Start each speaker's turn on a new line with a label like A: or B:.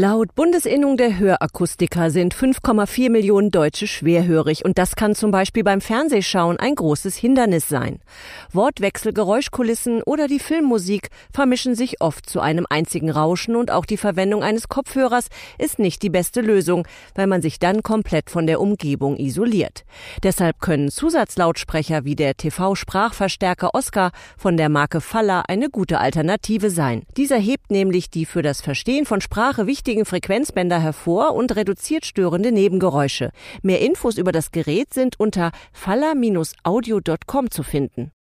A: Laut Bundesinnung der Hörakustiker sind 5,4 Millionen Deutsche schwerhörig und das kann zum Beispiel beim Fernsehschauen ein großes Hindernis sein. Wortwechsel, Geräuschkulissen oder die Filmmusik vermischen sich oft zu einem einzigen Rauschen und auch die Verwendung eines Kopfhörers ist nicht die beste Lösung, weil man sich dann komplett von der Umgebung isoliert. Deshalb können Zusatzlautsprecher wie der TV-Sprachverstärker Oscar von der Marke Faller eine gute Alternative sein. Dieser hebt nämlich die für das Verstehen von Sprache wichtigen wichtigen Frequenzbänder hervor und reduziert störende Nebengeräusche. Mehr Infos über das Gerät sind unter faller-audio.com zu finden.